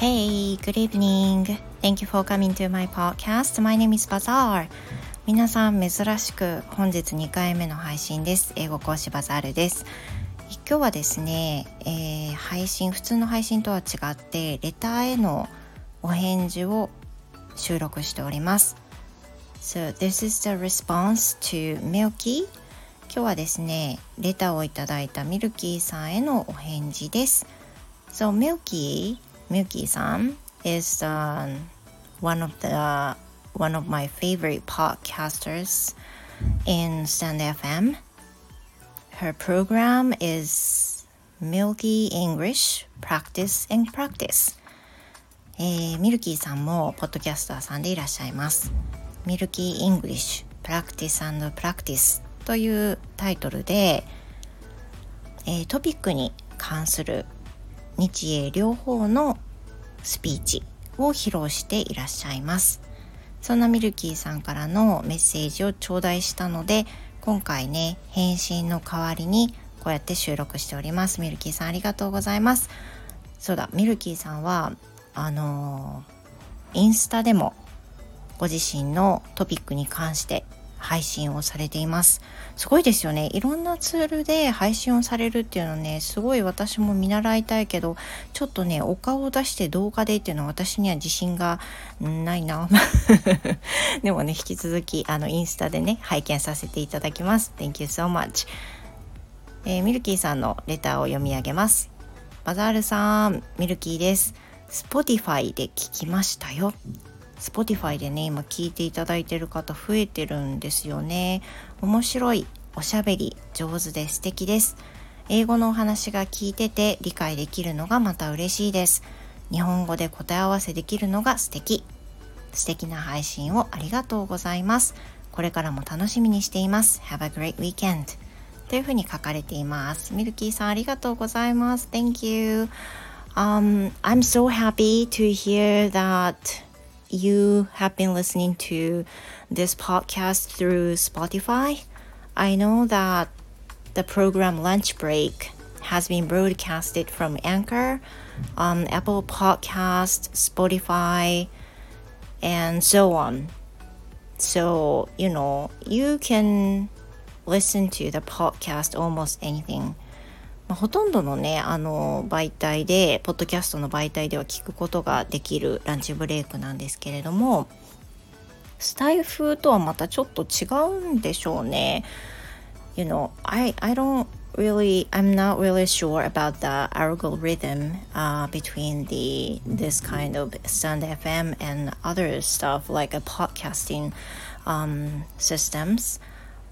Hey, good evening. Thank you for coming to my podcast. My name is Bazaar. 皆さん珍しく本日2回目の配信です。英語講師バザールです。今日はですね、えー、配信普通の配信とは違ってレターへのお返事を収録しております。So this is the response to Milky. 今日はですね、レターをいただいたミルキーさんへのお返事です。So Milky Milky-san is uh, one of the one of my favorite podcasters in Stand FM. Her program is Milky English Practice and Practice. えー、ミルキーさんもポッドキャスターさんでいらっしゃいます。ミルキー・イングリッシュ・プラクティス・アンド・プラクティスというタイトルで、えー、トピックに関する日英両方のスピーチを披露していらっしゃいます。そんなミルキーさんからのメッセージを頂戴したので今回ね返信の代わりにこうやって収録しております。ミルキーさんありがとうございます。そうだミルキーさんはあのー、インスタでもご自身のトピックに関して配信をされています。すごいですよね。いろんなツールで配信をされるっていうのねすごい私も見習いたいけどちょっとねお顔を出して動画でっていうのは私には自信がないな。でもね引き続きあのインスタでね拝見させていただきます。Thank you so much えー、ミルキーさんのレターを読み上げます。バザールさんミルキーです。Spotify で聞きましたよ。Spotify でね今聞いていただいてる方増えてるんですよね。面白いおしゃべり上手で素敵です。英語のお話が聞いてて理解できるのがまた嬉しいです。日本語で答え合わせできるのが素敵。素敵な配信をありがとうございます。これからも楽しみにしています。Have a great weekend. というふうに書かれています。ミルキーさんありがとうございます。Thank you. Um, I'm so happy to hear that you have been listening to this podcast through Spotify. I know that the program Lunch Break has been broadcasted from Anchor, on Apple Podcast, Spotify, and so on. So, you know, you can listen to the podcast almost anything まあ、ほとんどのねあの媒体でポッドキャストの媒体では聞くことができるランチブレイクなんですけれどもスタイフとはまたちょっと違うんでしょうね。You know, I, I don't really I'm not really sure about the algorithm uh, between the this kind of Stand FM and other stuff like a podcasting um, systems.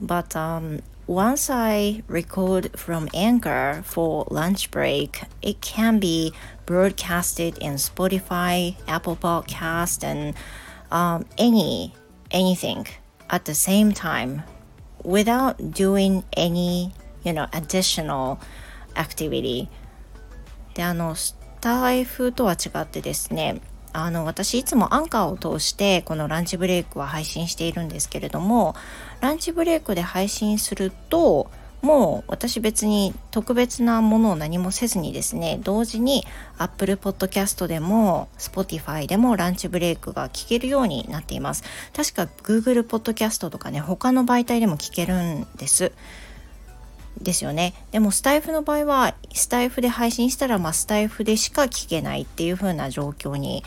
But um, once I record from Anchor for lunch break, it can be broadcasted in Spotify, Apple Podcast, and um, any anything at the same time without doing any you know additional activity であのスタイフとは違ってですね あの私いつもアンカーを通してこのランチブレイクは配信しているんですけれどもランチブレイクで配信するともう私別に特別なものを何もせずにですね同時に Apple Podcast でも Spotify でもランチブレイクが聞けるようになっています。確か Google Podcast とかね他の媒体でも聞けるんです。ですよね。でもスタイフの場合はスタイフで配信したら、まあ、スタイフでしか聞けないっていう風な状況に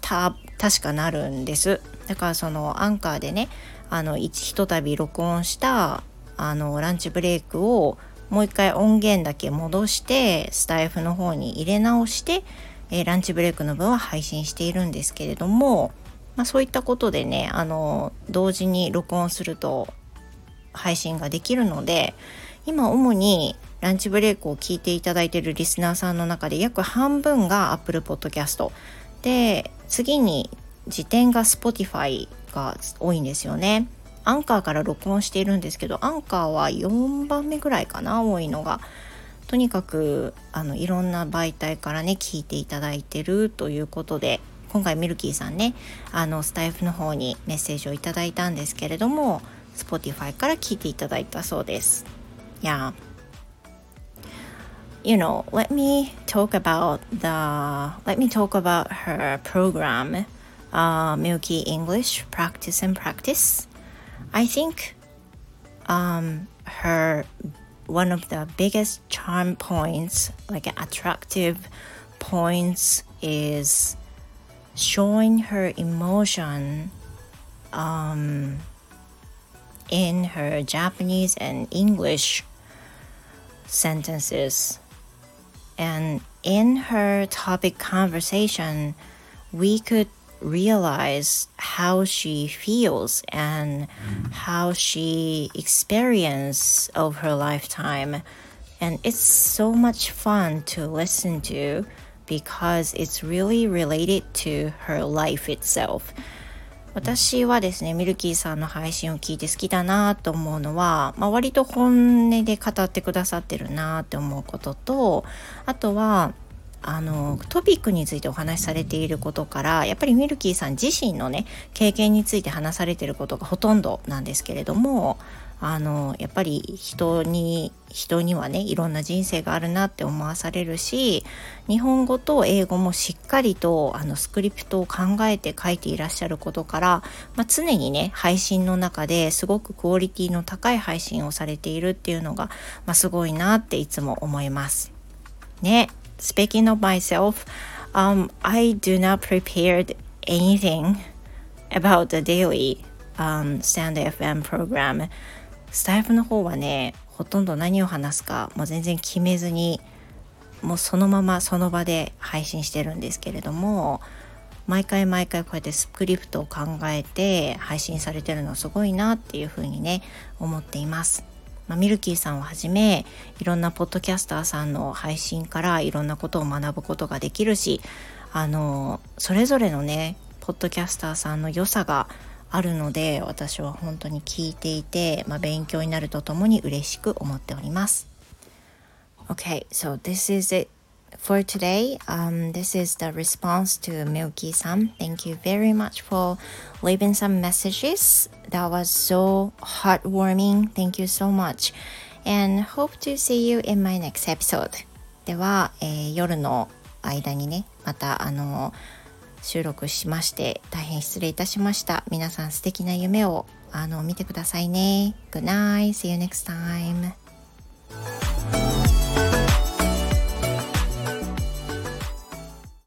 た確かなるんです。だからそのアンカーでねあのひとたび録音したあのランチブレイクをもう一回音源だけ戻してスタイフの方に入れ直して、えー、ランチブレイクの分は配信しているんですけれども、まあ、そういったことでねあの同時に録音すると配信ができるので今主にランチブレイクを聞いていただいているリスナーさんの中で約半分が Apple Podcast で次に時点が Spotify が多いんですよね。アンカーから録音しているんですけどアンカーは4番目ぐらいかな多いのが。とにかくあのいろんな媒体からね聞いていただいてるということで今回ミルキーさんねあのスタイフの方にメッセージをいただいたんですけれども Spotify から聞いていただいたそうです。Yeah. you know, let me talk about the let me talk about her program, uh, Milky English Practice and Practice. I think um, her one of the biggest charm points, like attractive points, is showing her emotion um, in her Japanese and English sentences. And in her topic conversation, we could realize how she feels and how she experience of her lifetime and it's so much fun to listen to because it's really related to her life itself 私はですね、ミルキーさんの配信を聞いて好きだなと思うのは、まあ、割と本音で語ってくださってるなって思うことと、あとは、あのトピックについてお話しされていることからやっぱりミルキーさん自身のね経験について話されてることがほとんどなんですけれどもあのやっぱり人に人にはねいろんな人生があるなって思わされるし日本語と英語もしっかりとあのスクリプトを考えて書いていらっしゃることから、まあ、常にね配信の中ですごくクオリティの高い配信をされているっていうのが、まあ、すごいなっていつも思います。ね Speaking of myself, um, I do not prepared anything about the daily um, Stand FM program. スタイフの方はね、ほとんど何を話すか、もう全然決めずに、もうそのままその場で配信してるんですけれども、毎回毎回こうやってスクリプトを考えて配信されてるのすごいなっていうふうにね、思っています。まあ、ミルキーさんをはじめいろんなポッドキャスターさんの配信からいろんなことを学ぶことができるしあのそれぞれのねポッドキャスターさんの良さがあるので私は本当に聞いていて、まあ、勉強になるとともに嬉しく思っております。Okay, so this is it for today. Um, this is the response to Milky Sam. Thank you very much for leaving some messages. That was so heartwarming. Thank you so much. And hope to see you in my next episode. では、えー、夜の間にね、またあの収録しまして大変失礼いたしました。皆さん素敵な夢をあの見てくださいね。Good night. See you next time.